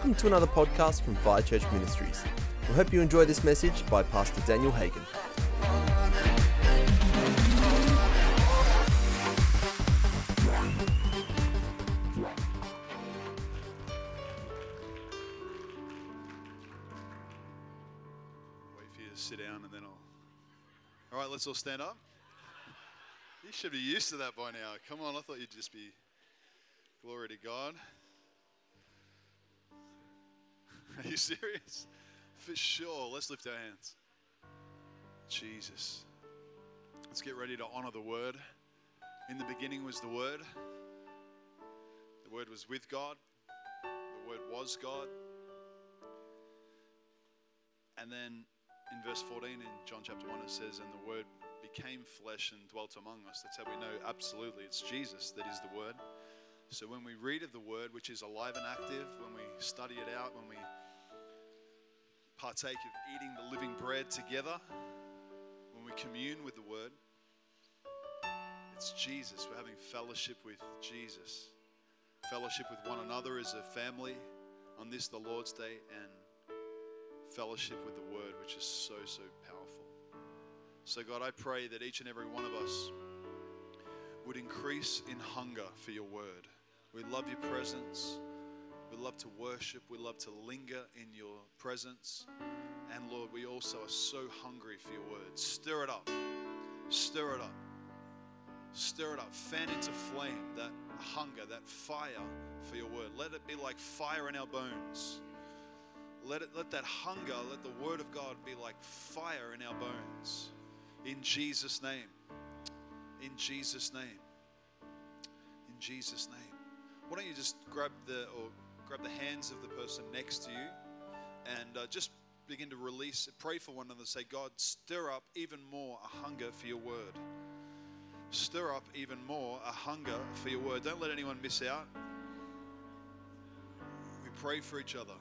Welcome to another podcast from Fire Church Ministries. We hope you enjoy this message by Pastor Daniel Hagen. Wait for you to sit down and then I'll. All right, let's all stand up. You should be used to that by now. Come on, I thought you'd just be. Glory to God. Are you serious? For sure. Let's lift our hands. Jesus. Let's get ready to honor the Word. In the beginning was the Word. The Word was with God. The Word was God. And then in verse 14 in John chapter 1, it says, And the Word became flesh and dwelt among us. That's how we know absolutely it's Jesus that is the Word. So when we read of the Word, which is alive and active, when we study it out, when partake of eating the living bread together, when we commune with the Word, it's Jesus. We're having fellowship with Jesus. Fellowship with one another as a family on this, the Lord's Day, and fellowship with the Word, which is so, so powerful. So, God, I pray that each and every one of us would increase in hunger for your Word. We love your presence. We love to worship. We love to linger in your presence. And Lord, we also are so hungry for your Word. Stir it up. Stir it up. Stir it up. Fan into flame that hunger, that fire for your Word. Let it be like fire in our bones. Let, it, let that hunger, let the word of God be like fire in our bones. In Jesus' name. In Jesus' name. In Jesus' name. Why don't you just grab the or grab the hands of the person next to you and uh, just begin to release, pray for one another. Say, God, stir up even more a hunger for your word. Stir up even more a hunger for your word. Don't let anyone miss out. We pray for each other.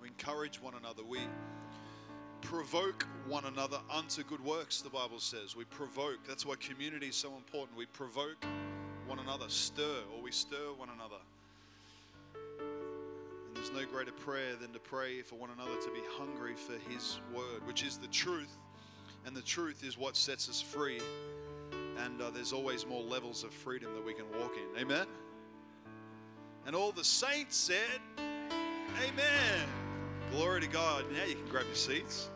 We encourage one another. We provoke one another unto good works, the Bible says. We provoke. That's why community is so important. We provoke one another, stir, or we stir one another. There's no greater prayer than to pray for one another to be hungry for His word, which is the truth. And the truth is what sets us free. And uh, there's always more levels of freedom that we can walk in. Amen? And all the saints said, Amen. Glory to God. Now you can grab your seats.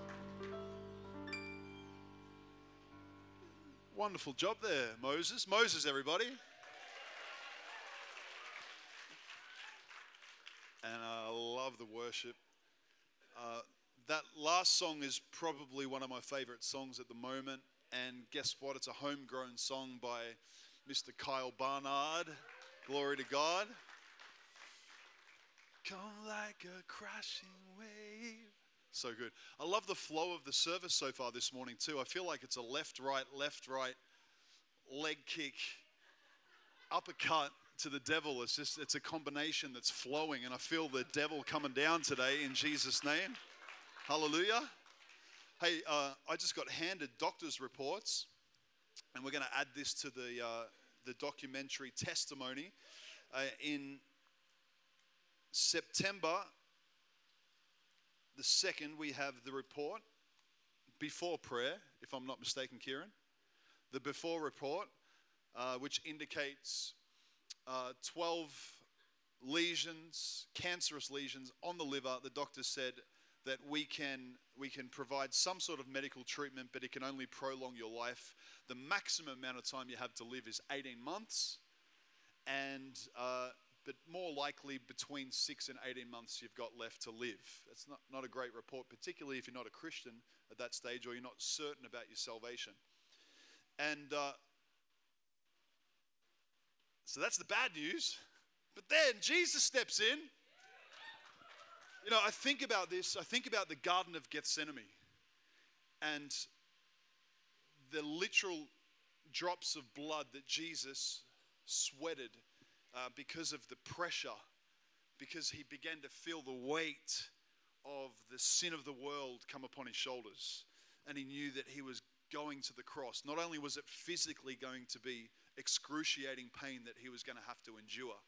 Wonderful job there, Moses. Moses, everybody. And I love the worship. Uh, that last song is probably one of my favorite songs at the moment. And guess what? It's a homegrown song by Mr. Kyle Barnard. Glory to God. Come like a crashing wave. So good. I love the flow of the service so far this morning, too. I feel like it's a left, right, left, right, leg kick, uppercut to the devil. It's just, it's a combination that's flowing, and I feel the devil coming down today in Jesus' name. Hallelujah. Hey, uh, I just got handed doctor's reports, and we're going to add this to the, uh, the documentary testimony. Uh, in September the 2nd, we have the report before prayer, if I'm not mistaken, Kieran. The before report, uh, which indicates uh, 12 lesions, cancerous lesions on the liver. The doctor said that we can, we can provide some sort of medical treatment, but it can only prolong your life. The maximum amount of time you have to live is 18 months. And uh, but more likely between six and 18 months you've got left to live. That's not, not a great report, particularly if you're not a Christian at that stage or you're not certain about your salvation. And uh, so that's the bad news. But then Jesus steps in. You know, I think about this, I think about the Garden of Gethsemane and the literal drops of blood that Jesus sweated uh, because of the pressure, because he began to feel the weight of the sin of the world come upon his shoulders. And he knew that he was going to the cross. Not only was it physically going to be excruciating pain that he was going to have to endure,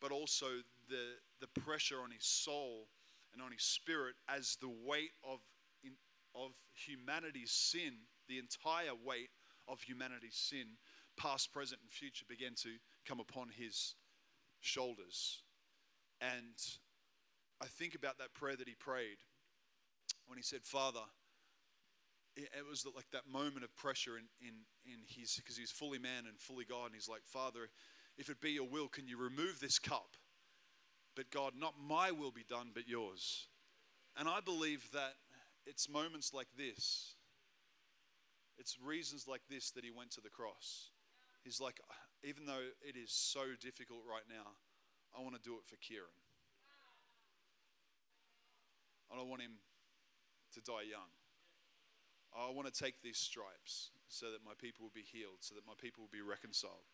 but also the, the pressure on his soul and on his spirit as the weight of, in, of humanity's sin, the entire weight of humanity's sin, past, present, and future, began to come upon his shoulders. And I think about that prayer that he prayed when he said, Father, it, was like that moment of pressure in, in, in his, because he's fully man and fully God. And he's like, Father, if it be your will, can you remove this cup? But God, not my will be done, but yours. And I believe that it's moments like this, it's reasons like this that he went to the cross. He's like, even though it is so difficult right now, I want to do it for Kieran. I don't want him to die young. I want to take these stripes so that my people will be healed, so that my people will be reconciled.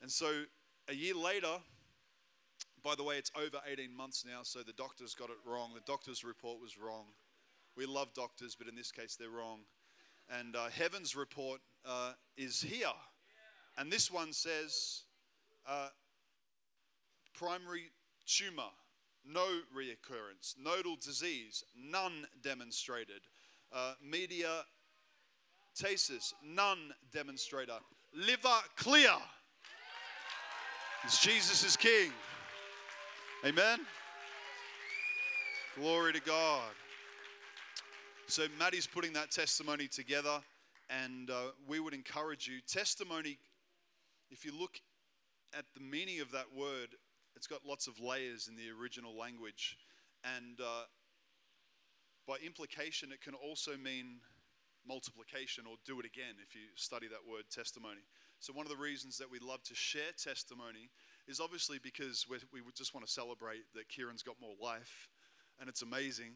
And so a year later, by the way, it's over 18 months now, so the doctors got it wrong. The doctor's report was wrong. We love doctors, but in this case, they're wrong. And uh, heaven's report uh, is here. And this one says uh, primary tumor, no reoccurrence, nodal disease, none demonstrated. Uh, media tasis, none demonstrator. Liver clear. Jesus is King. Amen. Glory to God. So Maddie's putting that testimony together, and uh, we would encourage you. Testimony, if you look at the meaning of that word, it's got lots of layers in the original language, and uh, by implication, it can also mean multiplication or do it again if you study that word testimony. So, one of the reasons that we love to share testimony is obviously because we just want to celebrate that Kieran's got more life and it's amazing.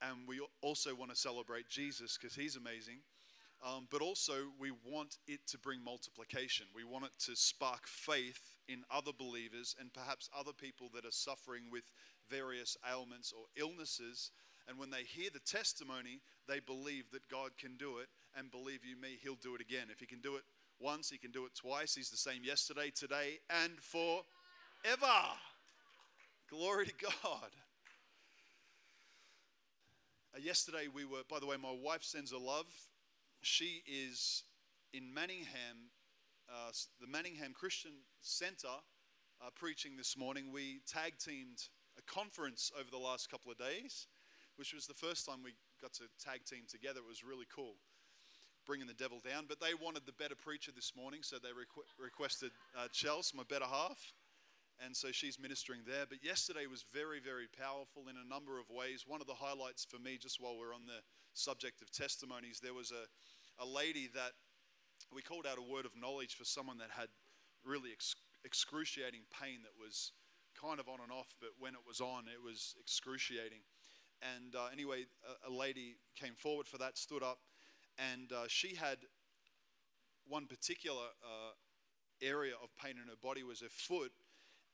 And we also want to celebrate Jesus because he's amazing. Um, but also, we want it to bring multiplication. We want it to spark faith in other believers and perhaps other people that are suffering with various ailments or illnesses and when they hear the testimony, they believe that God can do it. And believe you me, He'll do it again. If He can do it once, He can do it twice. He's the same yesterday, today, and forever. Glory to God. Uh, yesterday, we were, by the way, my wife sends her love. She is in Manningham, uh, the Manningham Christian Center, uh, preaching this morning. We tag teamed a conference over the last couple of days which was the first time we got to tag team together. It was really cool, bringing the devil down. But they wanted the better preacher this morning, so they requ- requested uh, Chelsea, my better half. And so she's ministering there. But yesterday was very, very powerful in a number of ways. One of the highlights for me, just while we're on the subject of testimonies, there was a, a lady that we called out a word of knowledge for someone that had really ex- excruciating pain that was kind of on and off, but when it was on, it was excruciating. And uh, anyway, a, a, lady came forward for that, stood up, and uh, she had one particular uh, area of pain in her body was her foot,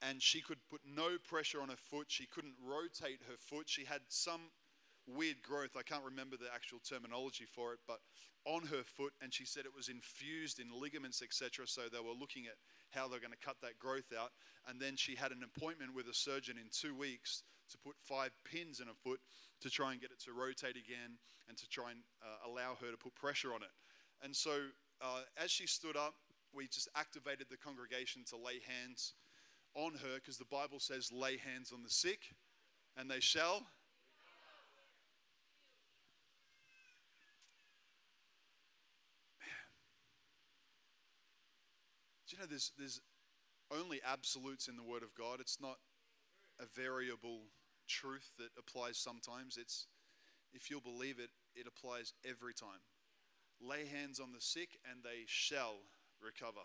and she could put no pressure on her foot. She couldn't rotate her foot. She had some weird growth. I can't remember the actual terminology for it, but on her foot, and she said it was infused in ligaments, etc. So they were looking at how they're going to cut that growth out. And then she had an appointment with a surgeon in two weeks to put five pins in a foot to try and get it to rotate again and to try and uh, allow her to put pressure on it. And so uh, as she stood up, we just activated the congregation to lay hands on her because the Bible says, lay hands on the sick and they shall. Do you know there's, there's only absolutes in the Word of God? It's not a variable truth that applies sometimes. It's if you'll believe it, it applies every time. Lay hands on the sick and they shall recover.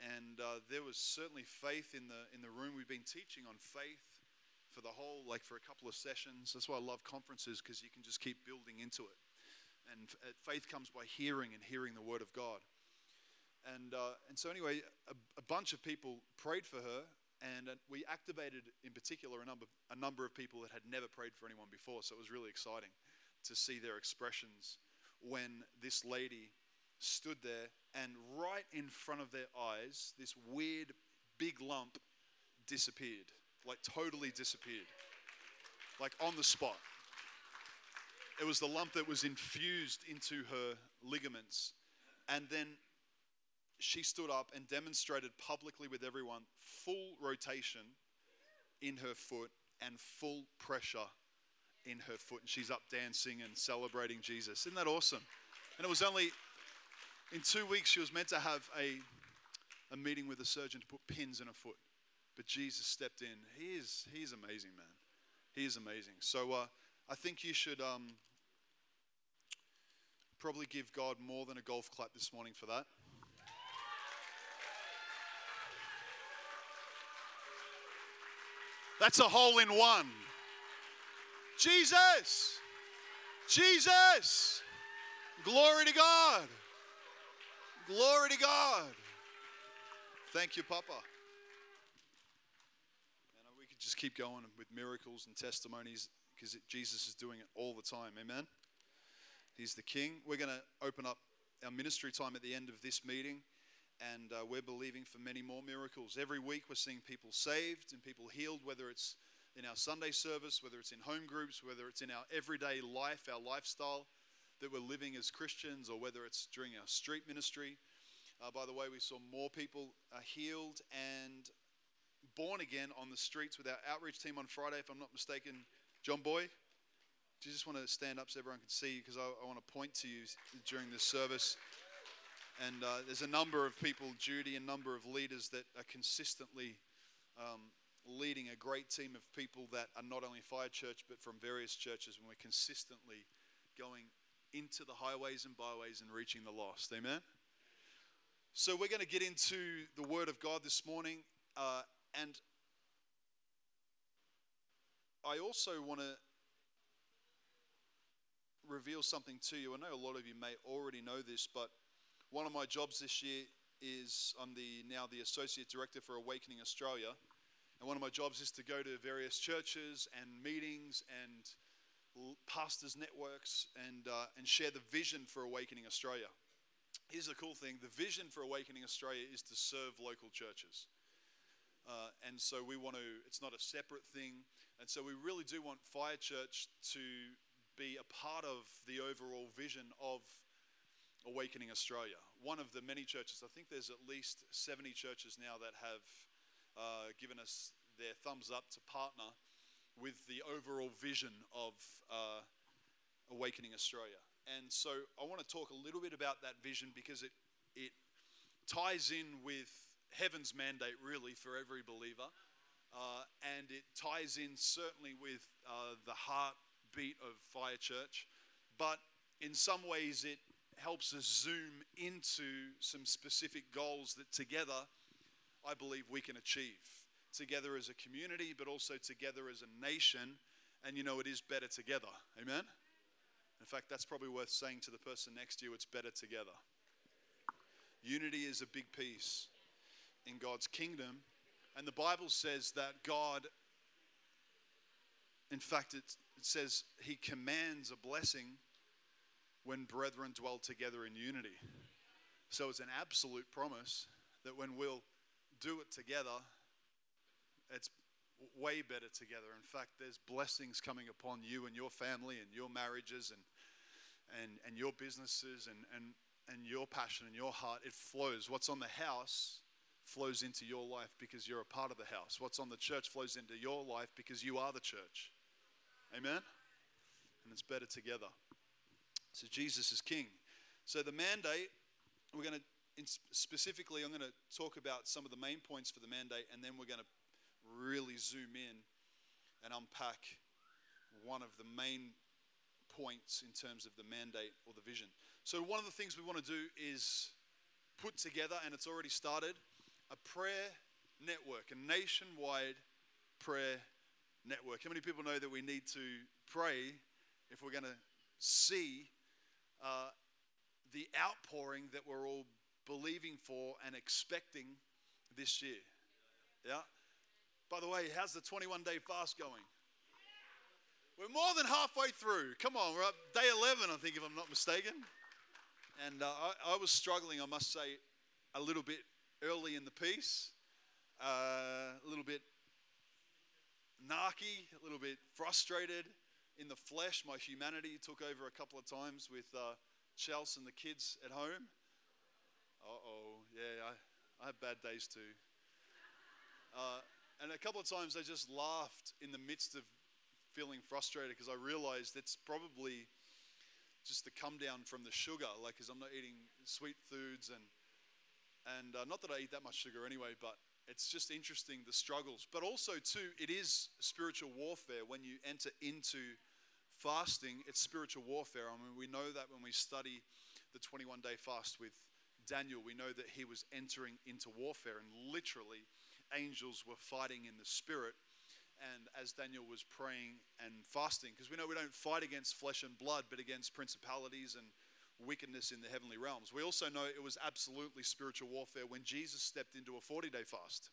And uh, there was certainly faith in the in the room. We've been teaching on faith for the whole, like for a couple of sessions. That's why I love conferences because you can just keep building into it. And uh, faith comes by hearing and hearing the word of God. And uh, and so anyway, a, a bunch of people prayed for her, and uh, we activated, in particular, a number, a number of people that had never prayed for anyone before. So it was really exciting to see their expressions when this lady stood there and right in front of their eyes, this weird big lump disappeared, like totally disappeared, like on the spot. It was the lump that was infused into her ligaments. And then she stood up and demonstrated publicly with everyone full rotation in her foot and full pressure in her foot. And she's up dancing and celebrating Jesus. Isn't that awesome? And it was only in two weeks she was meant to have a, a meeting with a surgeon to put pins in her foot. But Jesus stepped in. He is, he is amazing, man. He is amazing. So uh, I think you should um, probably give God more than a golf clap this morning for that. That's a hole in one. Jesus! Jesus! Glory to God! Glory to God! Thank you, Papa. And we could just keep going with miracles and testimonies because Jesus is doing it all the time. Amen. He's the King. We're going to open up our ministry time at the end of this meeting, and uh, we're believing for many more miracles. Every week, we're seeing people saved and people healed, whether it's in our Sunday service, whether it's in home groups, whether it's in our everyday life, our lifestyle that we're living as Christians, or whether it's during our street ministry. Uh, by the way, we saw more people uh, healed and born again on the streets with our outreach team on Friday, if I'm not mistaken. John Boy, do you just want to stand up so everyone can see you? Because I, I, want to point to you during this service. And uh, there's a number of people, Judy, a number of leaders that are consistently um, leading a great team of people that are not only Fire Church, but from various churches. And we're consistently going into the highways and byways and reaching the lost. Amen? So we're going to get into the Word of God this morning. Uh, and I also want to reveal something to you. I know a lot of you may already know this, but one of my jobs this year is I'm the now the associate director for Awakening Australia, and one of my jobs is to go to various churches and meetings and pastors networks and uh, and share the vision for Awakening Australia. Here's the cool thing: the vision for Awakening Australia is to serve local churches. Uh, and so we want to, it's not a separate thing. And so we really do want Fire Church to be a part of the overall vision of Awakening Australia. One of the many churches, I think there's at least 70 churches now that have uh, given us their thumbs up to partner with the overall vision of uh, Awakening Australia. And so I want to talk a little bit about that vision because it, it ties in with heaven's mandate, really, for every believer. Uh, and it ties in certainly with uh, the heartbeat of Fire Church, but in some ways it helps us zoom into some specific goals that together I believe we can achieve. Together as a community, but also together as a nation. And you know, it is better together. Amen? In fact, that's probably worth saying to the person next to you it's better together. Unity is a big piece in God's kingdom. And the Bible says that God, in fact, it, says he commands a blessing when brethren dwell together in unity. So it's an absolute promise that when we'll do it together, it's way better together. In fact, there's blessings coming upon you and your family and your marriages and and, and your businesses and, and, and your passion and your heart. It flows. What's on the house flows into your life because you're a part of the house. What's on the church flows into your life because you are the church. Amen? And it's better together. So Jesus is king. So the mandate, we're going to, specifically, I'm going to talk about some of the main points for the mandate, and then we're going to really zoom in and unpack one of the main points in terms of the mandate or the vision. So, one of the things we want to do is put together, and it's already started, a prayer network, a nationwide prayer network. How many people know that we need to pray if we're going to see uh, the outpouring that we're all believing for and expecting this year? Yeah? By the way, how's the 21 day fast going? We're more than halfway through. Come on, we're up day 11, I think, if I'm not mistaken. And uh, I, I, was struggling, I must say, a little bit early in the piece, uh, a little bit narky, a little bit frustrated in the flesh. My humanity took over a couple of times with uh, Chelsea and the kids at home. Uh oh, yeah, I, I have bad days too. Uh, and a couple of times I just laughed in the midst of feeling frustrated because I realized it's probably just the come down from the sugar, like, because I'm not eating sweet foods and and uh, not that I eat that much sugar anyway, but it's just interesting the struggles. But also, too, it is spiritual warfare when you enter into fasting. It's spiritual warfare. I mean, we know that when we study the 21 day fast with Daniel, we know that he was entering into warfare, and literally, angels were fighting in the spirit. And as Daniel was praying and fasting, because we know we don't fight against flesh and blood, but against principalities and wickedness in the heavenly realms. We also know it was absolutely spiritual warfare when Jesus stepped into a 40 day fast.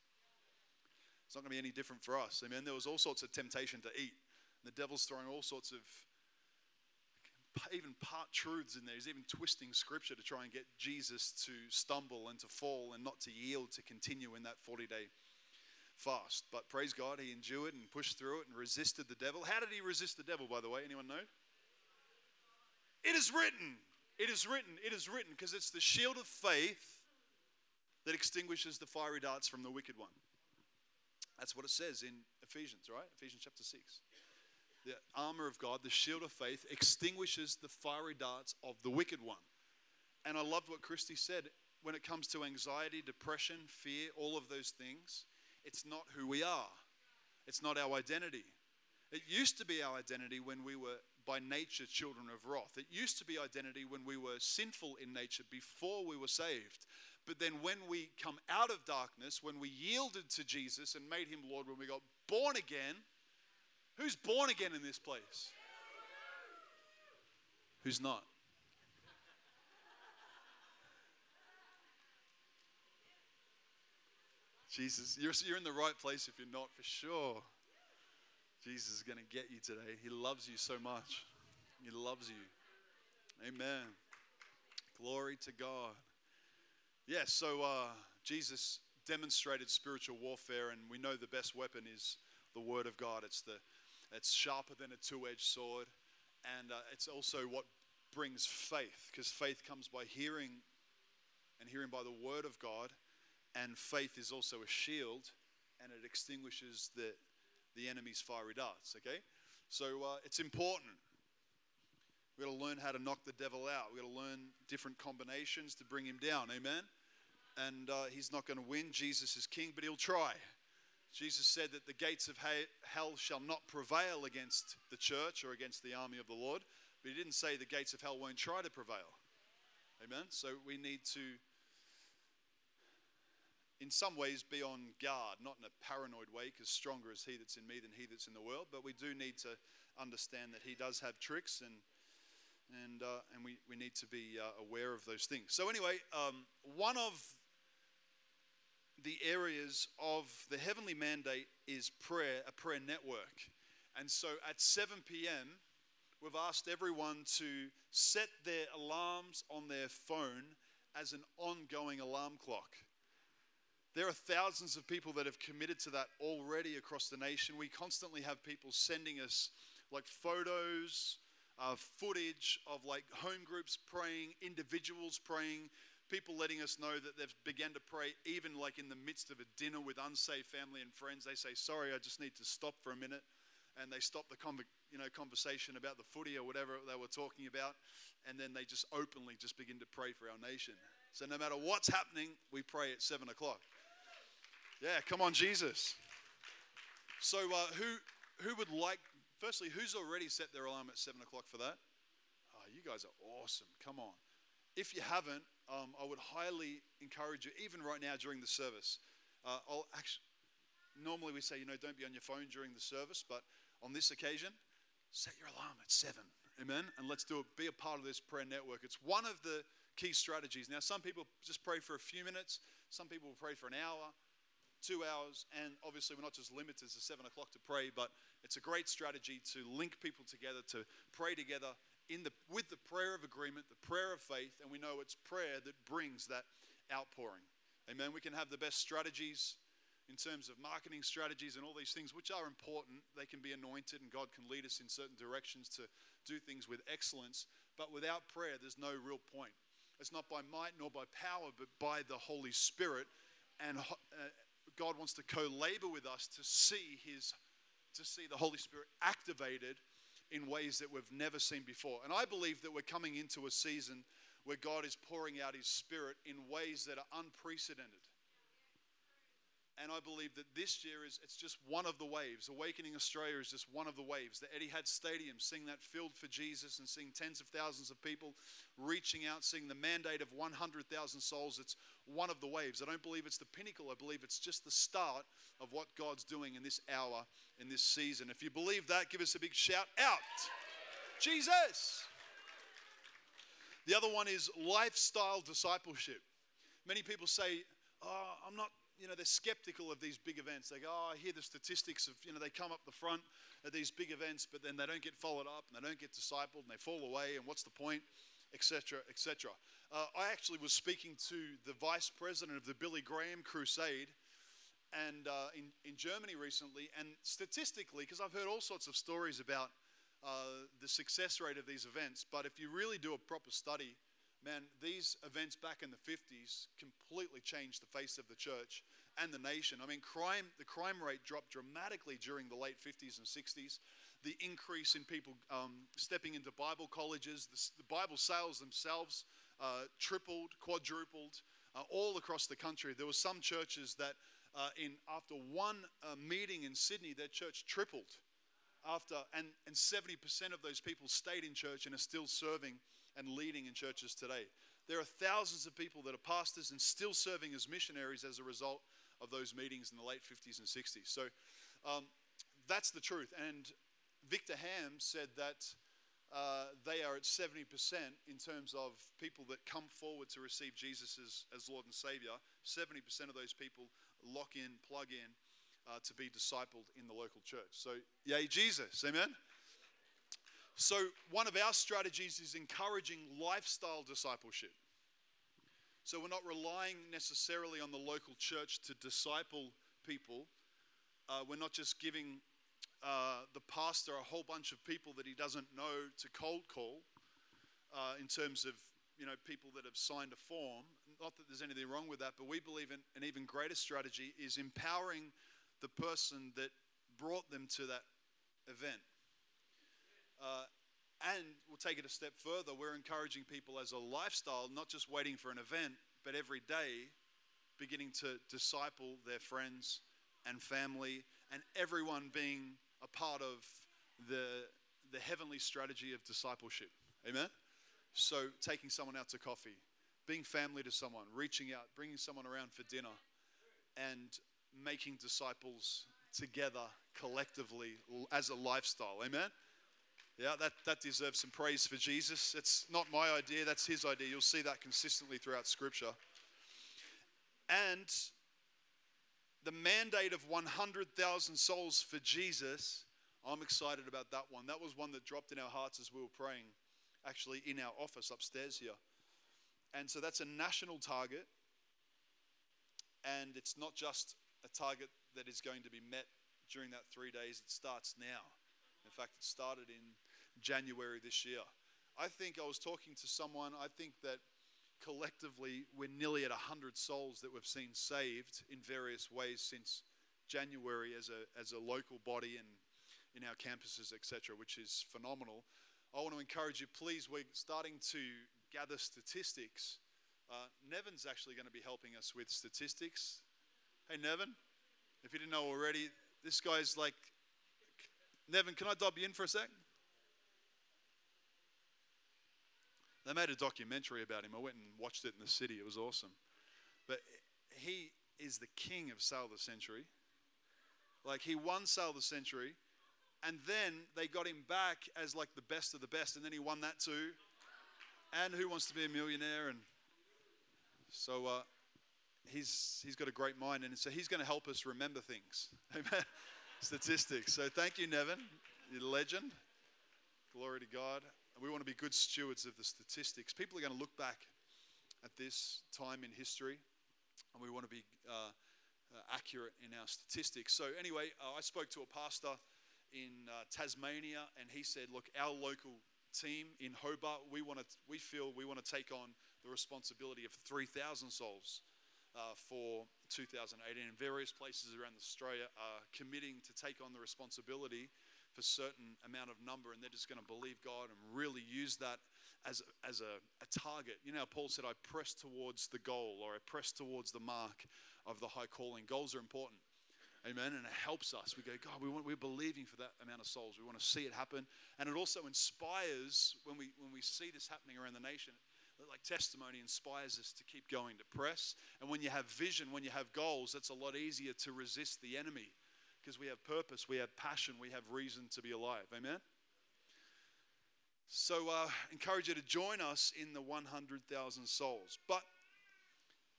It's not going to be any different for us. I mean, there was all sorts of temptation to eat. The devil's throwing all sorts of even part truths in there. He's even twisting scripture to try and get Jesus to stumble and to fall and not to yield to continue in that 40 day fast. But praise God, he endured and pushed through it and resisted the devil. How did he resist the devil, by the way? Anyone know? It is written. It is written. It is written because it's the shield of faith that extinguishes the fiery darts from the wicked one. That's what it says in Ephesians, right? Ephesians chapter 6 the armor of God, the shield of faith, extinguishes the fiery darts of the wicked one. And I loved what Christy said when it comes to anxiety, depression, fear, all of those things. It's not who we are, it's not our identity. It used to be our identity when we were by nature children of wrath. It used to be identity when we were sinful in nature before we were saved. But then when we come out of darkness, when we yielded to Jesus and made him Lord, when we got born again, Who's born again in this place? Who's not? Jesus, you're, you're in the right place if you're not, for sure. Jesus is going to get you today. He loves you so much. He loves you. Amen. Glory to God. Yes, yeah, so uh, Jesus demonstrated spiritual warfare, and we know the best weapon is the Word of God. It's the it's sharper than a two edged sword. And uh, it's also what brings faith, because faith comes by hearing and hearing by the word of God. And faith is also a shield and it extinguishes the, the enemy's fiery darts. Okay? So uh, it's important. We've got to learn how to knock the devil out. We've got to learn different combinations to bring him down. Amen? And uh, he's not going to win. Jesus is king, but he'll try. Jesus said that the gates of hell shall not prevail against the church or against the army of the Lord, but he didn't say the gates of hell won't try to prevail. Amen? So we need to, in some ways, be on guard, not in a paranoid way, because stronger is he that's in me than he that's in the world, but we do need to understand that he does have tricks and and, uh, and we, we need to be uh, aware of those things. So, anyway, um, one of the areas of the heavenly mandate is prayer, a prayer network. And so at 7 p.m., we've asked everyone to set their alarms on their phone as an ongoing alarm clock. There are thousands of people that have committed to that already across the nation. We constantly have people sending us like photos, uh, footage of like home groups praying, individuals praying, people letting us know that they've begun to pray even like in the midst of a dinner with unsaved family and friends. They say sorry i just need to stop for a minute. And they stop the you know, conversation about the footy or whatever they were talking about and then they just openly just begin to pray for our nation. So no matter what's happening we pray at 7 o'clock. Yeah come on jesus. So uh, who who would like firstly who's already set their alarm at 7 o'clock for that? Oh you guys are awesome. Come on. If you haven't um, I would highly encourage you, even right now during the service. Uh, I'll actually, normally we say, you know, don't be on your phone during the service, but on this occasion, set your alarm at seven. Amen. And let's do it. Be a part of this prayer network. It's one of the key strategies. Now, some people just pray for a few minutes, some people pray for an hour, two hours, and obviously we're not just limited to seven o'clock to pray, but it's a great strategy to link people together, to pray together in the, with the prayer of agreement, the prayer of faith, and we know it's prayer that brings that outpouring. Amen. We can have the best strategies, in terms of marketing strategies and all these things, which are important. They can be anointed, and God can lead us in certain directions to do things with excellence. But without prayer, there's no real point. It's not by might nor by power, but by the Holy Spirit. And uh, God wants to co-labor with us to see His, to see the Holy Spirit activated in ways that we've never seen before. And I believe that we're coming into a season where God is pouring out His Spirit in ways that are unprecedented. And I believe that this year is it's just one of the waves. Awakening Australia is just one of the waves. The Etihad Stadium, seeing that filled for Jesus and seeing tens of thousands of people reaching out, seeing the mandate of 100,000 souls, it's one of the waves. I don't believe it's the pinnacle. I believe it's just the start of what God's doing in this hour, in this season. If you believe that, give us a big shout out. Jesus. The other one is lifestyle discipleship. Many people say, Oh, I'm not you know, they're skeptical of these big events. They go, oh, I hear the statistics of, you know, they come up the front at these big events, but then they don't get followed up and they don't get discipled and they fall away, and what's the point, etc., etc. Uh, I actually was speaking to the vice president of the Billy Graham Crusade and uh, in, in Germany recently, and statistically, because I've heard all sorts of stories about uh, the success rate of these events, but if you really do a proper study, man, these events back in the 50s completely changed the face of the church and the nation. I mean, crime, the crime rate dropped dramatically during the late 50s and 60s. The increase in people um, stepping into Bible colleges, the, the Bible sales themselves uh, tripled, quadrupled, uh, all across the country. There were some churches that, uh, in after one uh, meeting in Sydney, their church tripled. After and, and 70% of those people stayed in church and are still serving and leading in churches today. There are thousands of people that are pastors and still serving as missionaries as a result of those meetings in the late 50s and 60s. So um, that's the truth. And Victor Ham said that uh, they are at 70% in terms of people that come forward to receive Jesus as, as Lord and Savior. 70% of those people lock in, plug in uh, to be discipled in the local church. So, yay, Jesus. Amen. So, one of our strategies is encouraging lifestyle discipleship. So, we're not relying necessarily on the local church to disciple people. Uh, we're not just giving uh, the pastor a whole bunch of people that he doesn't know to cold call uh, in terms of you know people that have signed a form. Not that there's anything wrong with that, but we believe in an even greater strategy is empowering the person that brought them to that event. Uh, and we'll take it a step further. We're encouraging people as a lifestyle, not just waiting for an event, but every day beginning to disciple their friends and family and everyone being a part of the, the heavenly strategy of discipleship. Amen? So, taking someone out to coffee, being family to someone, reaching out, bringing someone around for dinner, and making disciples together collectively as a lifestyle. Amen? Yeah, that, that deserves some praise for Jesus. It's not my idea, that's his idea. You'll see that consistently throughout Scripture. And the mandate of 100,000 souls for Jesus, I'm excited about that one. That was one that dropped in our hearts as we were praying, actually, in our office upstairs here. And so that's a national target. And it's not just a target that is going to be met during that three days, it starts now. In fact, it started in January this year. I think I was talking to someone, I think that collectively we're nearly at 100 souls that we've seen saved in various ways since January as a, as a local body and in our campuses, etc., which is phenomenal. I want to encourage you, please, we're starting to gather statistics. Uh, Nevin's actually going to be helping us with statistics. Hey, Nevin, if you didn't know already, this guy's like, Nevin, can I dub you in for a sec? They made a documentary about him. I went and watched it in the city. It was awesome. But he is the king of Sale the Century. Like he won Sale the Century, and then they got him back as like the best of the best, and then he won that too. And Who Wants to Be a Millionaire? And so uh, he's he's got a great mind, and so he's going to help us remember things. Amen. Statistics. So thank you, Nevin. You're a legend. Glory to God we want to be good stewards of the statistics. People are going to look back at this time in history, and we want to be uh, uh, accurate in our statistics. So, anyway, uh, I spoke to a pastor in uh, Tasmania, and he said, Look, our local team in Hobart, we, want to, we feel we want to take on the responsibility of 3,000 souls uh, for 2018. And various places around Australia are committing to take on the responsibility for certain amount of number, and they're just going to believe God and really use that as, a, as a, a target. You know, Paul said, I press towards the goal, or I press towards the mark of the high calling. Goals are important. Amen. And it helps us. We go, God, we want, we're believing for that amount of souls. We want to see it happen. And it also inspires when we, when we see this happening around the nation, like testimony inspires us to keep going, to press. And when you have vision, when you have goals, it's a lot easier to resist the enemy because we have purpose, we have passion, we have reason to be alive. Amen. So, uh, encourage you to join us in the 100,000 souls. But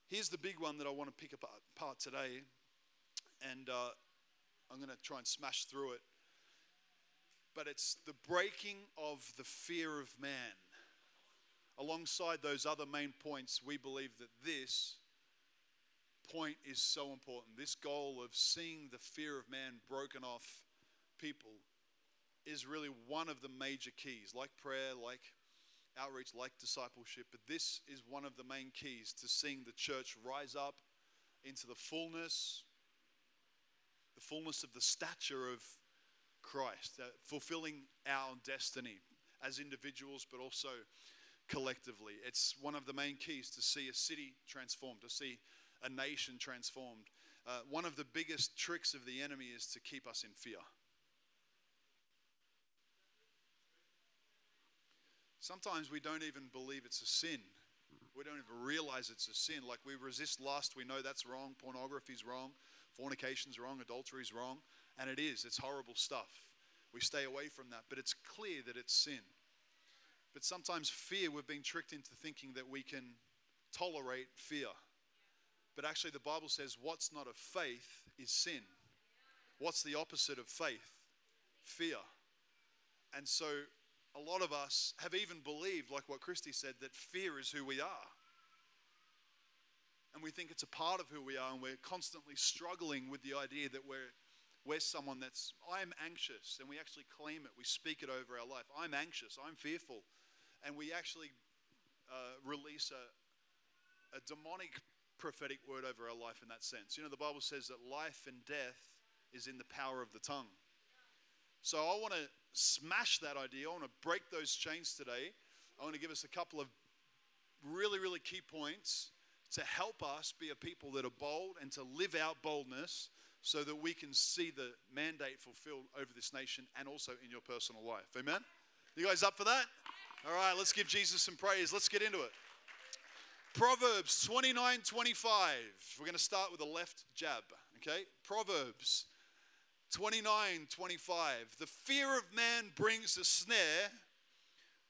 here's the big one that I want to pick apart today and uh, I'm going to try and smash through it. But it's the breaking of the fear of man. Alongside those other main points, we believe that this point is so important. This goal of seeing the fear of man broken off people is really one of the major keys, like prayer, like outreach, like discipleship. But this is one of the main keys to seeing the church rise up into the fullness the fullness of the stature of Christ, uh, fulfilling our destiny as individuals, but also collectively. It's one of the main keys to see a city transformed, to see a nation transformed. Uh, one of the biggest tricks of the enemy is to keep us in fear. Sometimes we don't even believe it's a sin. We don't even realize it's a sin. Like we resist lust, we know that's wrong, pornography's wrong, Fornication's wrong, adultery's wrong, and it is. It's horrible stuff. We stay away from that, but it's clear that it's sin. But sometimes fear, we've been tricked into thinking that we can tolerate fear. But actually, the Bible says what's not of faith is sin. What's the opposite of faith? Fear. And so, a lot of us have even believed, like what Christy said, that fear is who we are and we think it's a part of who we are, and we're constantly struggling with the idea that we're, we're someone that's, I'm anxious, and we actually claim it. We speak it over our life. I'm anxious, I'm fearful. And we actually uh, release a, a demonic prophetic word over our life in that sense. You know, the Bible says that life and death is in the power of the tongue. So I want to smash that idea. I want to break those chains today. I want to give us a couple of really, really key points to help us be a people that are bold and to live out boldness so that we can see the mandate fulfilled over this nation and also in your personal life. Amen? You guys up for that? All right, let's give Jesus some praise. Let's get into it. Proverbs 29 25. We're going to start with a left jab, okay? Proverbs 29 25. The fear of man brings a snare,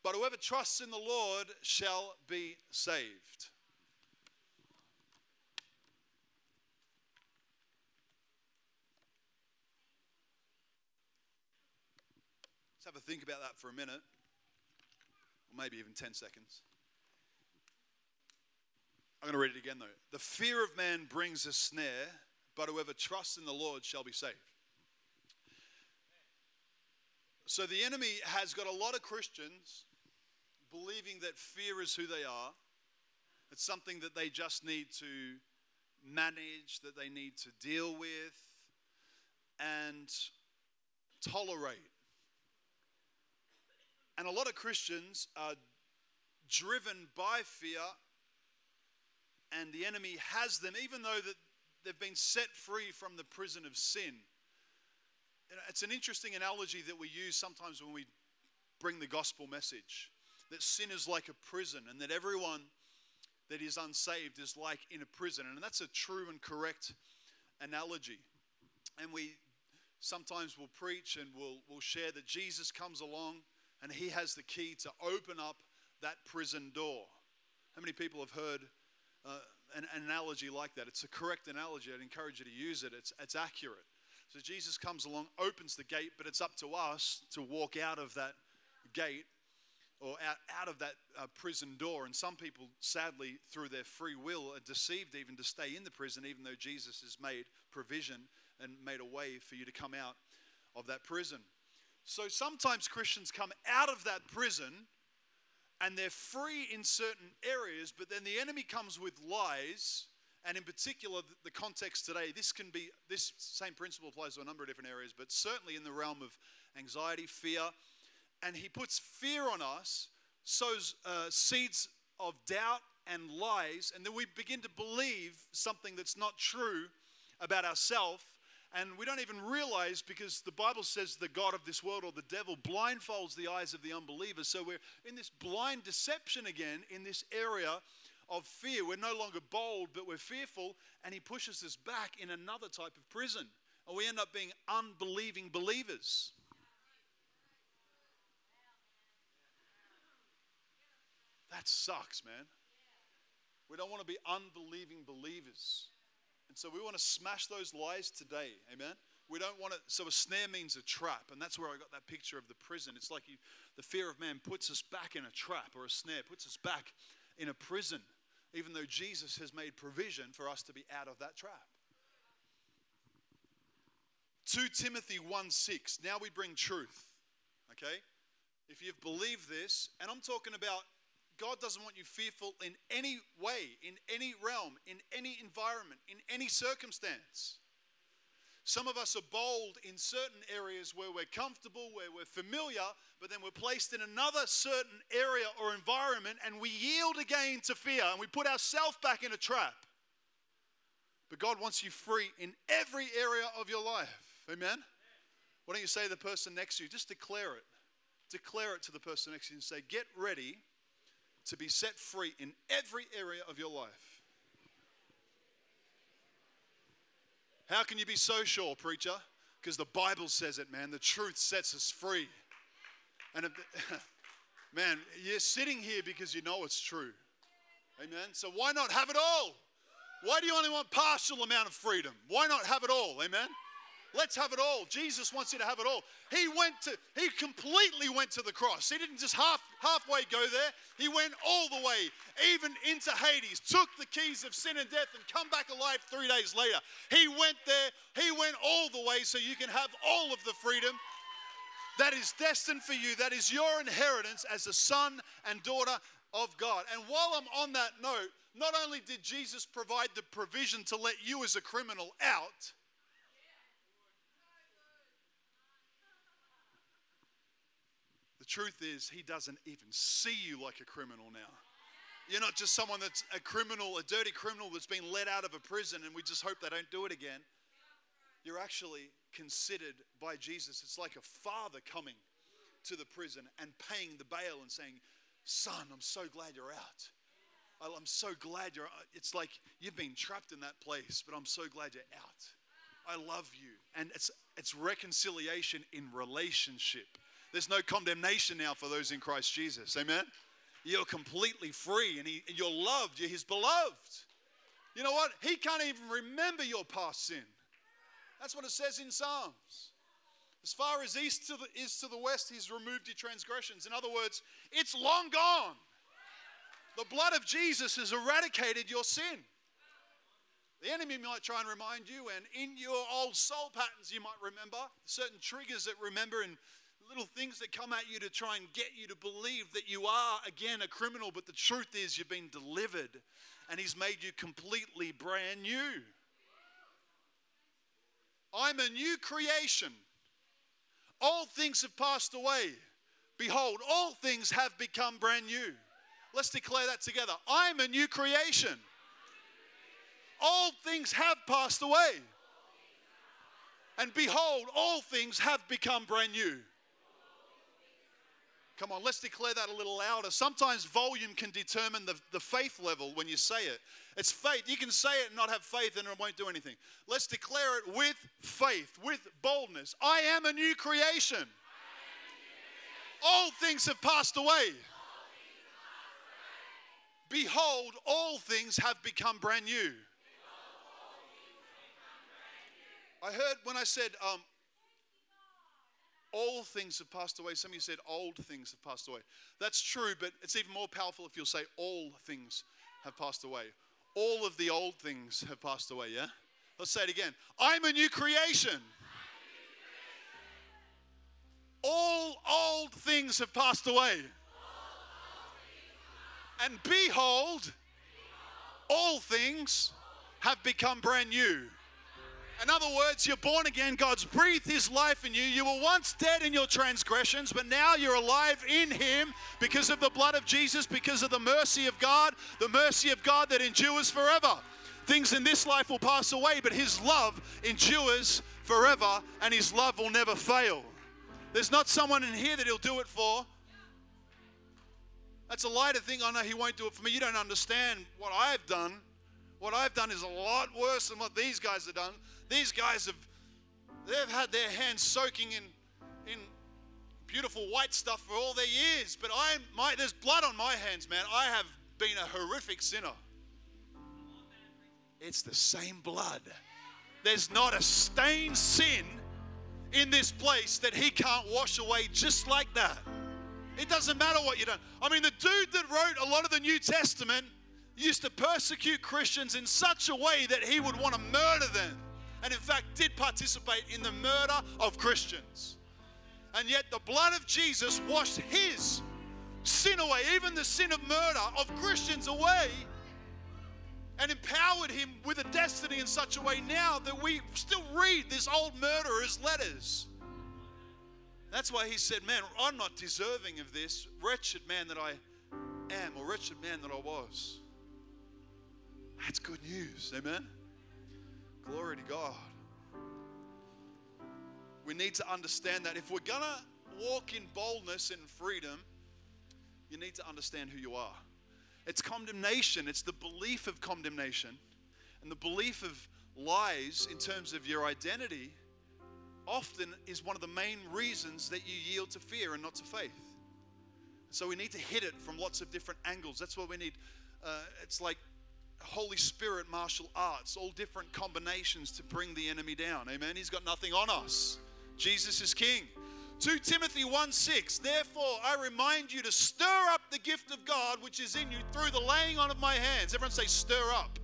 but whoever trusts in the Lord shall be saved. Let's have a think about that for a minute, or maybe even 10 seconds. I'm going to read it again though. The fear of man brings a snare, but whoever trusts in the Lord shall be saved. So the enemy has got a lot of Christians believing that fear is who they are. It's something that they just need to manage, that they need to deal with, and tolerate. And a lot of Christians are driven by fear, and the enemy has them, even though that they've been set free from the prison of sin. It's an interesting analogy that we use sometimes when we bring the gospel message that sin is like a prison, and that everyone that is unsaved is like in a prison. And that's a true and correct analogy. And we sometimes will preach and we'll, we'll share that Jesus comes along and He has the key to open up that prison door. How many people have heard uh, an, an, analogy like that? It's a correct analogy. I'd encourage you to use it, it's, it's accurate. So Jesus comes along, opens the gate, but it's up to us to walk out of that gate or out, out of that uh, prison door. And some people, sadly, through their free will, are deceived even to stay in the prison, even though Jesus has made provision and made a way for you to come out of that prison. So sometimes Christians come out of that prison and they're free in certain areas, but then the enemy comes with lies. And in particular, the context today, this can be, this same principle applies to a number of different areas, but certainly in the realm of anxiety, fear, and he puts fear on us, sows uh, seeds of doubt and lies, and then we begin to believe something that's not true about ourselves. And we don't even realize because the Bible says the God of this world or the devil blindfolds the eyes of the unbelievers. So we're in this blind deception again in this area of fear. We're no longer bold, but we're fearful, and he pushes us back in another type of prison. And we end up being unbelieving believers. That sucks, man. We don't want to be unbelieving believers. And so we want to smash those lies today. Amen. We don't want to. So a snare means a trap, and that's where I got that picture of the prison. It's like you, the fear of man puts us back in a trap, or a snare puts us back in a prison, even though Jesus has made provision for us to be out of that trap. 2 Timothy 1 6. Now we bring truth. Okay? If you've believed this, and I'm talking about God doesn't want you fearful in any way, in any realm, in any environment, in any circumstance. Some of us are bold in certain areas where we're comfortable, where we're familiar, but then we're placed in another certain area or environment and we yield again to fear and we put ourselves back in a trap. But God wants you free in every area of your life. Amen? Why don't you say to the person next to you, just declare it. Declare it to the person next to you and say, Get ready to be set free in every area of your life. How can you be so sure, preacher? Because the Bible says it, man. The truth sets us free. And man, you're sitting here because you know it's true. Amen. So why not have it all? Why do you only want partial amount of freedom? Why not have it all? Amen. Let's have it all. Jesus wants you to have it all. He went to, he completely went to the cross. He didn't just half halfway go there. He went all the way, even into Hades, took the keys of sin and death, and come back alive three days later. He went there, he went all the way so you can have all of the freedom that is destined for you, that is your inheritance as a son and daughter of God. And while I'm on that note, not only did Jesus provide the provision to let you as a criminal out, truth is, he doesn't even see you like a criminal now. You're not just someone that's a criminal, a dirty criminal that's been let out of a prison and we just hope they don't do it again. You're actually considered by Jesus. It's like a father coming to the prison and paying the bail and saying, Son, I'm so glad you're out. I'm so glad you're uh, It's like you've been trapped in that place, but I'm so glad you're out. I love you. And it's, it's reconciliation in relationship. There's no condemnation now for those in Christ Jesus. Amen? You're completely free and he, you're loved. You're His beloved. You know what? He can't even remember your past sin. That's what it says in Psalms. As far as east to the, is to the west, He's removed your transgressions. In other words, it's long gone. The blood of Jesus has eradicated your sin. The enemy might try and remind you, and in your old soul patterns, you might remember certain triggers that remember and little things that come at you to try and get you to believe that you are, again, a criminal, but the truth is you've been delivered and He's made you completely brand new. I'm a new creation. All things have passed away. Behold, all things have become brand new. Let's declare that together. I'm a new creation. All things have passed away. And behold, all things have become brand new. Come on, let's declare that a little louder. Sometimes volume can determine the, the faith level when you say it. It's faith. You can say it and not have faith and it won't do anything. Let's declare it with faith, with boldness. I am a new creation. All things have passed away. Behold, all things have become brand new. I heard when I said, um, all things have passed away. Some of you said old things have passed away. That's true, but it's even more powerful if you'll say all things have passed away. All of the old things have passed away, yeah? Let's say it again. I'm a new creation. All old things have passed away. And behold, all things have become brand new. In other words, you're born again. God's breathed His life in you. You were once dead in your transgressions, but now you're alive in Him because of the blood of Jesus, because of the mercy of God, the mercy of God that endures forever. Things in this life will pass away, but His love endures forever, and His love will never fail. There's not someone in here that He'll do it for. That's a lighter thing. I no, He won't do it for me. You don't understand what I've done. What I've done is a lot worse than what these guys have done. These guys have they've had their hands soaking in in beautiful white stuff for all their years. But I my there's blood on my hands, man. I have been a horrific sinner. It's the same blood. There's not a stained sin in this place that he can't wash away just like that. It doesn't matter what you've done. I mean, the dude that wrote a lot of the New Testament used to persecute Christians in such a way that he would want to murder them. And in fact, did participate in the murder of Christians. And yet, the blood of Jesus washed his sin away, even the sin of murder of Christians away, and empowered him with a destiny in such a way now that we still read this old murderer's letters. That's why he said, Man, I'm not deserving of this. Wretched man that I am, or wretched man that I was. That's good news. Amen. Glory to God. We need to understand that if we're going to walk in boldness and freedom, you need to understand who you are. It's condemnation, it's the belief of condemnation and the belief of lies in terms of your identity often is one of the main reasons that you yield to fear and not to faith. So we need to hit it from lots of different angles. That's what we need. Uh, it's like Holy Spirit martial arts, all different combinations to bring the enemy down. Amen. He's got nothing on us. Jesus is King. 2 Timothy 1 6. Therefore, I remind you to stir up the gift of God which is in you through the laying on of my hands. Everyone say, stir up.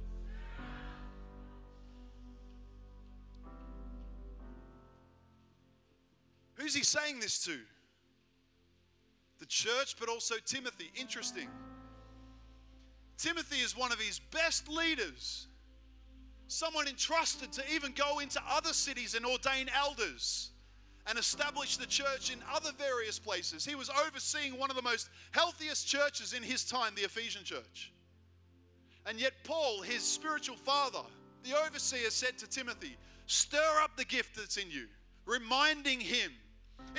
Who's he saying this to? The church, but also Timothy. Interesting. Timothy is one of his best leaders, someone entrusted to even go into other cities and ordain elders and establish the church in other various places. He was overseeing one of the most healthiest churches in his time, the Ephesian church. And yet, Paul, his spiritual father, the overseer, said to Timothy, Stir up the gift that's in you, reminding him,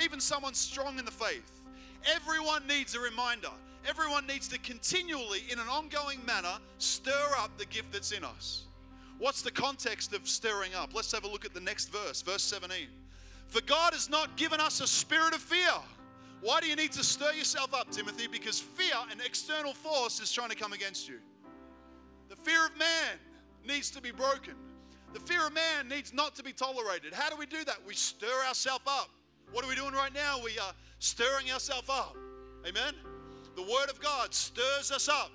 even someone strong in the faith. Everyone needs a reminder. Everyone needs to continually, in an ongoing manner, stir up the gift that's in us. What's the context of stirring up? Let's have a look at the next verse, verse 17. For God has not given us a spirit of fear. Why do you need to stir yourself up, Timothy? Because fear, an external force, is trying to come against you. The fear of man needs to be broken. The fear of man needs not to be tolerated. How do we do that? We stir ourselves up. What are we doing right now? We are stirring ourselves up. Amen? The Word of God stirs us up.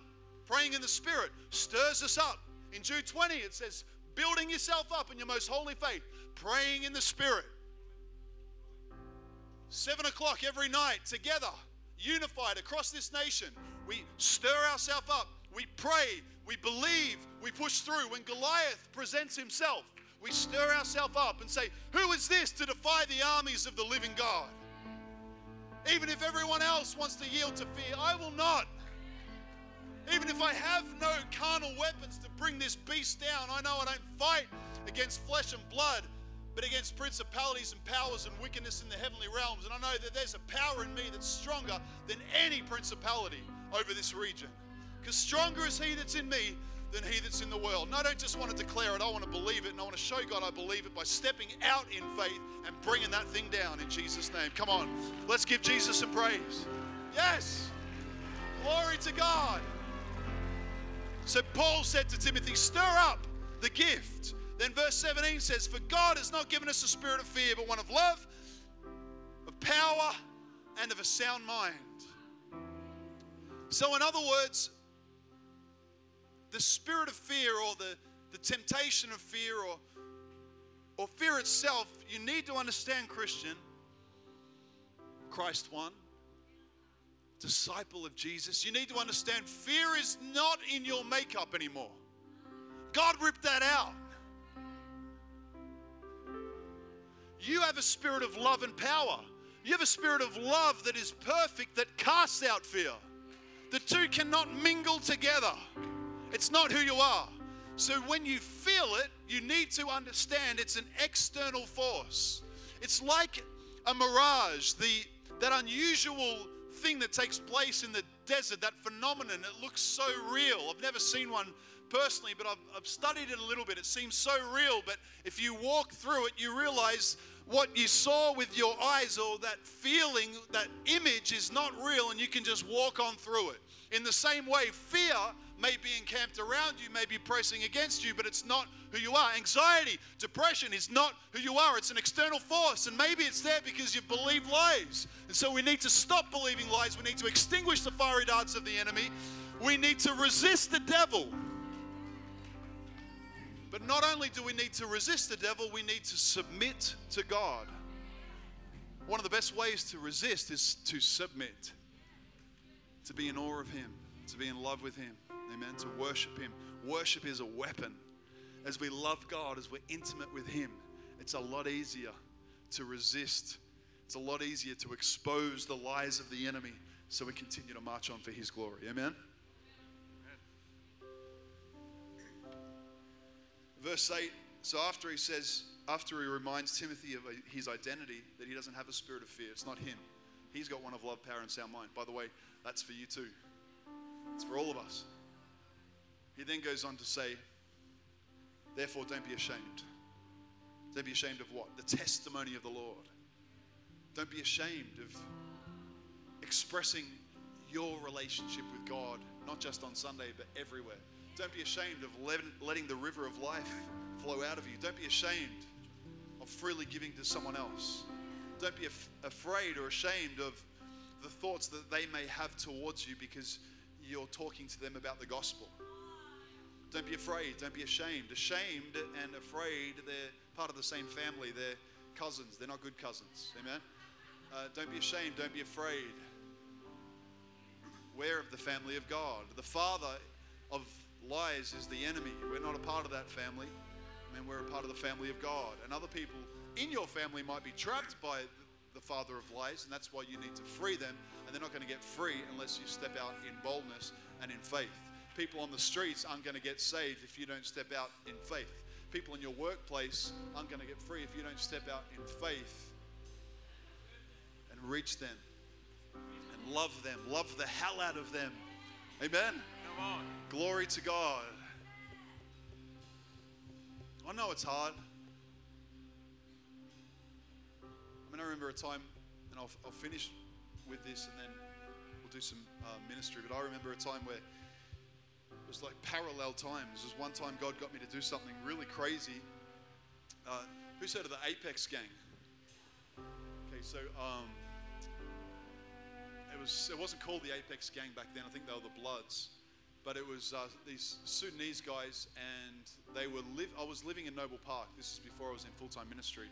Praying in the Spirit stirs us up. In Jude 20, it says, building yourself up in your most holy faith, praying in the Spirit. Seven o'clock every night together, unified across this nation. We stir ourselves up. We pray. We believe. We push through. When Goliath presents himself, we stir ourselves up and say, Who is this to defy the armies of the living God? Even if everyone else wants to yield to fear, I will not. Even if I have no carnal weapons to bring this beast down, I know I don't fight against flesh and blood, but against principalities and powers and wickedness in the heavenly realms. And I know that there's a power in me that's stronger than any principality over this region. Because stronger is he that's in me than he that's in the world. And I don't just want to declare it, I want to believe it, and I want to show God I believe it by stepping out in faith and bringing that thing down in Jesus' name. Come on, let's give Jesus some praise. Yes, glory to God. So Paul said to Timothy, Stir up the gift. Then verse 17 says, For God has not given us a spirit of fear, but one of love, of power and of a sound mind. So, in other words, the spirit of fear or the, the temptation of fear or, or fear itself, you need to understand, Christian, Christ won, disciple of Jesus. You need to understand fear is not in your makeup anymore. God ripped that out. You have a spirit of love and power. You have a spirit of love that is perfect, that casts out fear. The two cannot mingle together. It's not who you are. So when you feel it, you need to understand it's an external force. It's like a mirage, the that unusual thing that takes place in the desert, that phenomenon. It looks so real. I've never seen one personally, but I've, I've studied it a little bit. It seems so real, but if you walk through it, you realize what you saw with your eyes or that feeling, that image is not real, and you can just walk on through it. In the same way, fear may be encamped around you, may be pressing against you, but it's not who you are. Anxiety, depression is not who you are. It's an external force, and maybe it's there because you've believed lies. And so we need to stop believing lies. We need to extinguish the fiery darts of the enemy. We need to resist the devil. But not only do we need to resist the devil, we need to submit to God. One of the best ways to resist is to submit, to be in awe of Him, to be in love with Him. Amen. To worship Him. Worship is a weapon. As we love God, as we're intimate with Him, it's a lot easier to resist. It's a lot easier to expose the lies of the enemy so we continue to march on for His glory. Amen. Verse 8 so after he says, after he reminds Timothy of his identity, that he doesn't have a spirit of fear, it's not him. He's got one of love, power, and sound mind. By the way, that's for you too. It's for all of us. He then goes on to say, therefore, don't be ashamed. Don't be ashamed of what? The testimony of the Lord. Don't be ashamed of expressing your relationship with God, not just on Sunday, but everywhere. Don't be ashamed of letting the river of life flow out of you. Don't be ashamed of freely giving to someone else. Don't be af- afraid or ashamed of the thoughts that they may have towards you because you're talking to them about the gospel. Don't be afraid. Don't be ashamed. Ashamed and afraid, they're part of the same family. They're cousins. They're not good cousins. Amen? Uh, don't be ashamed. Don't be afraid. We're of the family of God. The Father of lies is the enemy. We're not a part of that family. I mean, we're a part of the family of God. And other people in your family might be trapped by the father of lies, and that's why you need to free them. And they're not going to get free unless you step out in boldness and in faith. People on the streets aren't going to get saved if you don't step out in faith. People in your workplace aren't going to get free if you don't step out in faith and reach them and love them, love the hell out of them. Amen. Come on. Glory to God. I know it's hard. Mean, I remember a time, and I'll, I'll finish with this and then we'll do some uh, ministry, but I remember a time where it was like parallel times. There was one time God got me to do something really crazy. Uh, who's heard of the Apex Gang? Okay, so um, it was it wasn't called the Apex Gang back then. I think they were the Bloods but it was uh, these Sudanese guys, and they were live. I was living in Noble Park. This is before I was in full time ministry,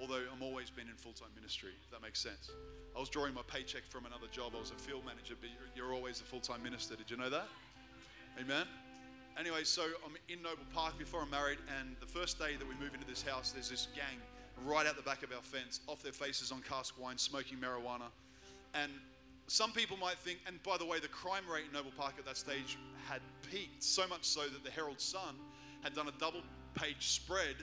although I'm always been in full time ministry. If that makes sense. I was drawing my paycheck from another job. I was a field manager, but you're, you're always a full time minister. Did you know that? Amen. Anyway, so I'm in Noble Park before I'm married, and the first day that we move into this house, there's this gang right out the back of our fence, off their faces on cask wine, smoking marijuana, and some people might think, and by the way, the crime rate in Noble Park at that stage had peaked, so much so that the Herald Sun had done a double page spread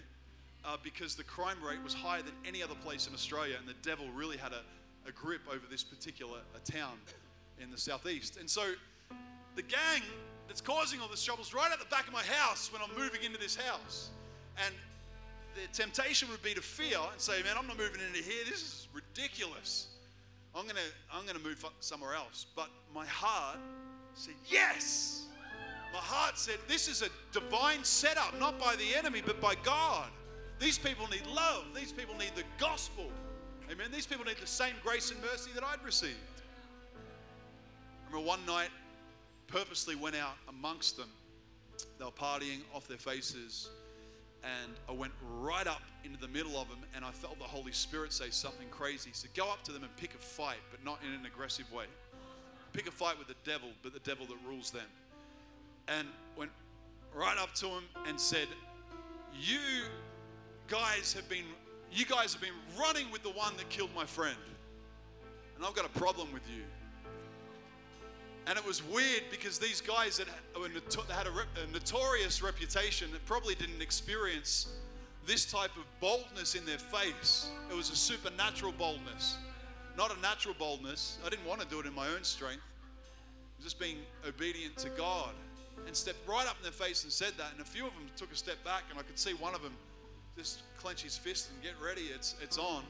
uh, because the crime rate was higher than any other place in Australia, and the devil really had a, a grip over this particular uh, town in the southeast. And so the gang that's causing all this trouble is right at the back of my house when I'm moving into this house. And the temptation would be to fear and say, Man, I'm not moving into here. This is ridiculous. I'm going to I'm going to move somewhere else. But my heart said, Yes. My heart said, This is a divine setup, not by the enemy, but by God. These people need love. These people need the gospel. Amen. These people need the same grace and mercy that I'd received. I remember one night, purposely went out amongst them. They were partying off their faces, and I went right up into the middle of them, and I felt the Holy Spirit say something crazy. He said, Go up to them and pick a fight, but not in an aggressive way. Pick a fight with the devil, but the devil that rules them. And went right up to him and said, You guys have been you guys have been running with the one that killed my friend. And I've got a problem with you. And it was weird because these guys that had a, notorious reputation that probably didn't experience this type of boldness in their face. It was a supernatural boldness, not a natural boldness. I didn't want to do it in my own strength. Just being obedient to God. And stepped right up in their face and said that. And a few of them took a step back, and I could see one of them just clench his fist and get ready. It's, it's on.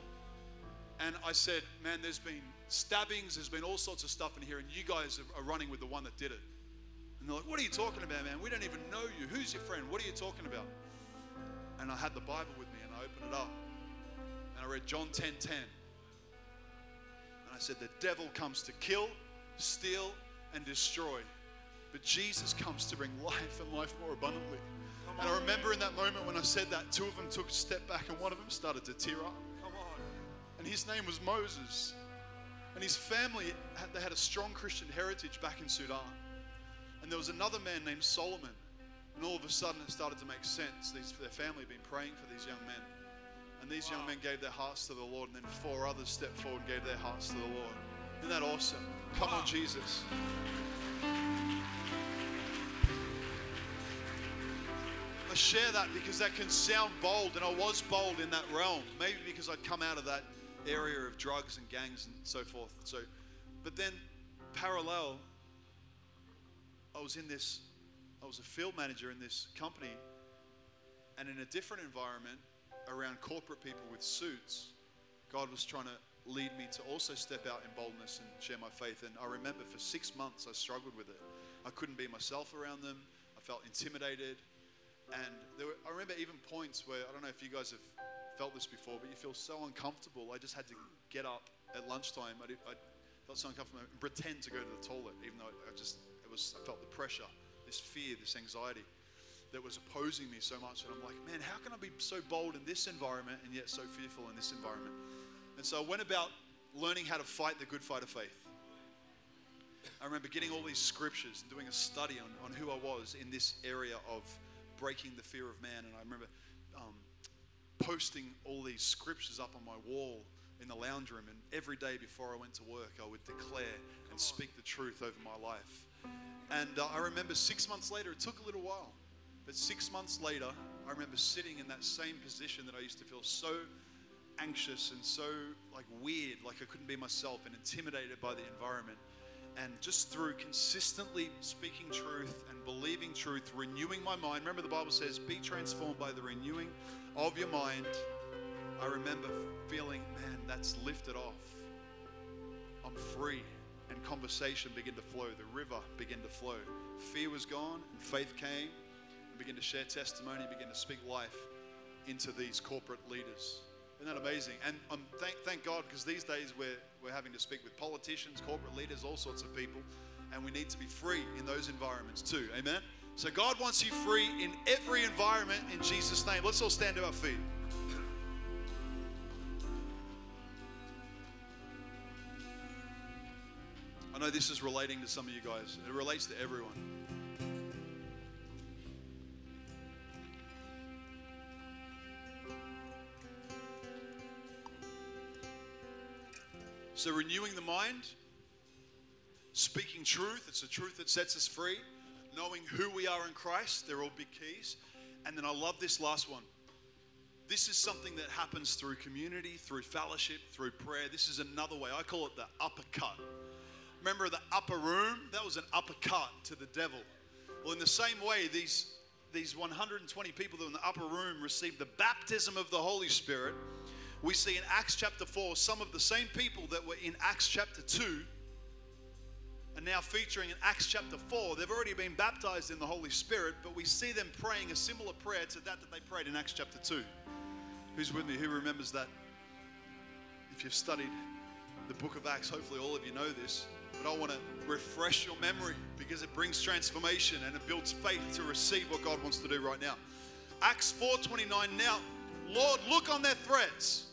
And I said, Man, there's been stabbings, there's been all sorts of stuff in here, and you guys are running with the one that did it. And they're like, What are you talking about, man? We don't even know you. Who's your friend? What are you talking about? And I had the Bible with me and I opened it up and I read John 10 10. And I said, The devil comes to kill, steal, and destroy. But Jesus comes to bring life and life more abundantly. And I remember in that moment when I said that, two of them took a step back and one of them started to tear up. Come on. And his name was Moses. And his family, they had a strong Christian heritage back in Sudan. And there was another man named Solomon. And all of a sudden it started to make sense. These, their family had been praying for these young men. And these wow. young men gave their hearts to the Lord. And then four others stepped forward and gave their hearts to the Lord. Isn't that awesome? Come wow. on, Jesus. I share that because that can sound bold, and I was bold in that realm. Maybe because I'd come out of that area of drugs and gangs and so forth. So, but then parallel, I was in this. I was a field manager in this company, and in a different environment around corporate people with suits, God was trying to lead me to also step out in boldness and share my faith. And I remember for six months I struggled with it. I couldn't be myself around them. I felt intimidated. And were, I remember even points where, I don't know if you guys have felt this before, but you feel so uncomfortable. I just had to get up at lunchtime. I, did, I felt so uncomfortable and pretend to go to the toilet, even though I just, it was, I felt the pressure, this fear, this anxiety that was opposing me so much. And I'm like, man, how can I be so bold in this environment and yet so fearful in this environment? And so I went about learning how to fight the good fight of faith. I remember getting all these scriptures and doing a study on, on who I was in this area of breaking the fear of man. And I remember um, posting all these scriptures up on my wall in the lounge room. And every day before I went to work, I would declare and speak the truth over my life. And uh, I remember six months later, it took a little while, but six months later, I remember sitting in that same position that I used to feel so anxious and so like weird, like I couldn't be myself and intimidated by the environment and just through consistently speaking truth believing truth, renewing my mind. Remember, the Bible says, be transformed by the renewing of your mind. I remember feeling, man, that's lifted off. I'm free. And conversation began to flow. The river began to flow. Fear was gone, and faith came, and began to share testimony, began to speak life into these corporate leaders. Isn't that amazing? And um, thank, thank God because these days we're, we're having to speak with politicians, corporate leaders, all sorts of people, and we need to be free in those environments too. Amen? So God wants you free in every environment in Jesus' name. Let's all stand to our feet. I know this is relating to some of you guys, it relates to everyone. So, renewing the mind, speaking truth, it's the truth that sets us free, knowing who we are in Christ, they're all big keys. And then I love this last one. This is something that happens through community, through fellowship, through prayer. This is another way. I call it the uppercut. Remember the upper room? That was an uppercut to the devil. Well, in the same way, these, these 120 people that were in the upper room received the baptism of the Holy Spirit we see in Acts chapter 4 some of the same people that were in Acts chapter 2 are now featuring in Acts chapter 4. They've already been baptized in the Holy Spirit, but we see them praying a similar prayer to that that they prayed in Acts chapter 2. Who's with me? Who remembers that? if you've studied the book of Acts, hopefully all of you know this, but I want to refresh your memory because it brings transformation and it builds faith to receive what God wants to do right now. Acts 4:29 Now, Lord, look on their threats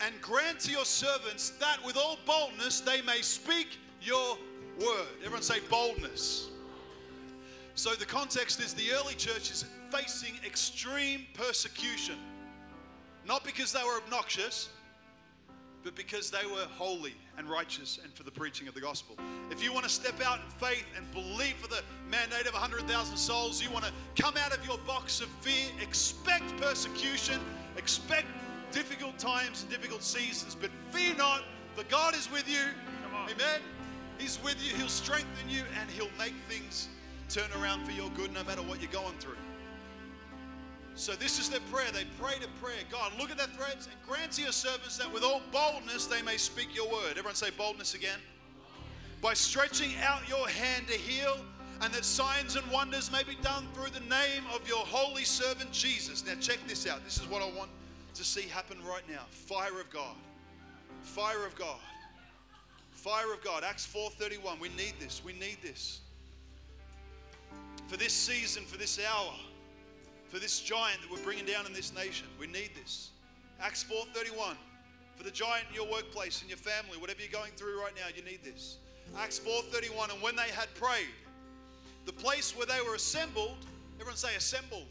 and grant to your servants that with all boldness they may speak your word. Everyone say boldness. So the context is the early church is facing extreme persecution. Not because they were obnoxious, but because they were holy and righteous and for the preaching of the gospel. If you want to step out in faith and believe for the mandate of 100,000 souls, you want to come out of your box of fear, expect persecution, expect difficult times and difficult seasons, but fear not, for God is with you. Amen. He's with you, He'll strengthen you, and He'll make things turn around for your good no matter what you're going through. So this is their prayer. They pray to prayer. God, look at their threats and grant to your servants that with all boldness they may speak your word. Everyone say boldness again. By stretching out your hand to heal, and that signs and wonders may be done through the name of your holy servant Jesus. Now check this out. This is what I want to see happen right now. Fire of God. Fire of God. Fire of God. Acts 4:31. We need this. We need this. For this season, for this hour for this giant that we're bringing down in this nation. We need this. Acts 4:31. For the giant in your workplace, in your family, whatever you're going through right now, you need this. Acts 4:31. And when they had prayed, the place where they were assembled, everyone say assembled.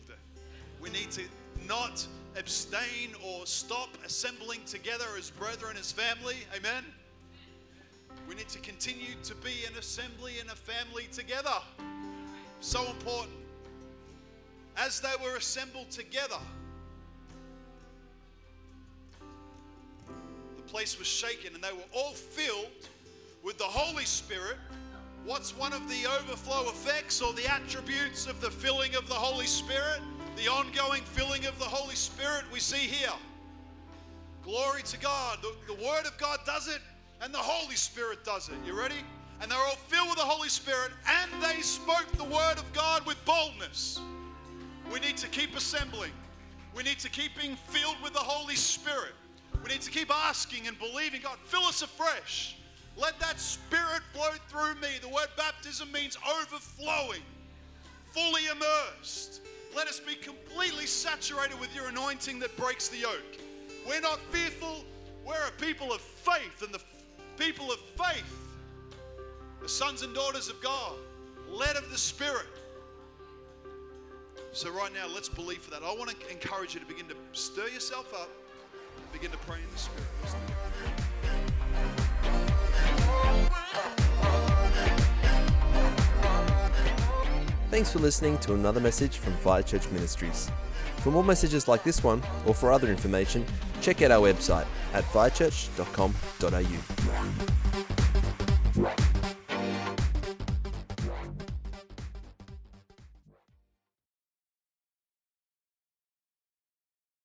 We need to not abstain or stop assembling together as brethren, as family. Amen. To continue to be an assembly and a family together. So important as they were assembled together, the place was shaken and they were all filled with the Holy Spirit. What's one of the overflow effects or the attributes of the filling of the Holy Spirit? The ongoing filling of the Holy Spirit we see here. Glory to God. The, the Word of God does it and the Holy Spirit does it. You ready? And they're all filled with the Holy Spirit and they spoke the Word of God with boldness. We need to keep assembling. We need to keep being filled with the Holy Spirit. We need to keep asking and believing God, fill us afresh. Let that Spirit flow through me. The word baptism means overflowing, fully immersed. Let us be completely saturated with your anointing that breaks the yoke. We're not fearful, we're a people of faith, and the people of faith, the sons and daughters of God, led of the Spirit. So, right now, let's believe for that. I want to encourage you to begin to stir yourself up, begin to pray in the Spirit. Thanks for listening to another message from Fire Church Ministries. For more messages like this one, or for other information, check out our website at firechurch.com.au.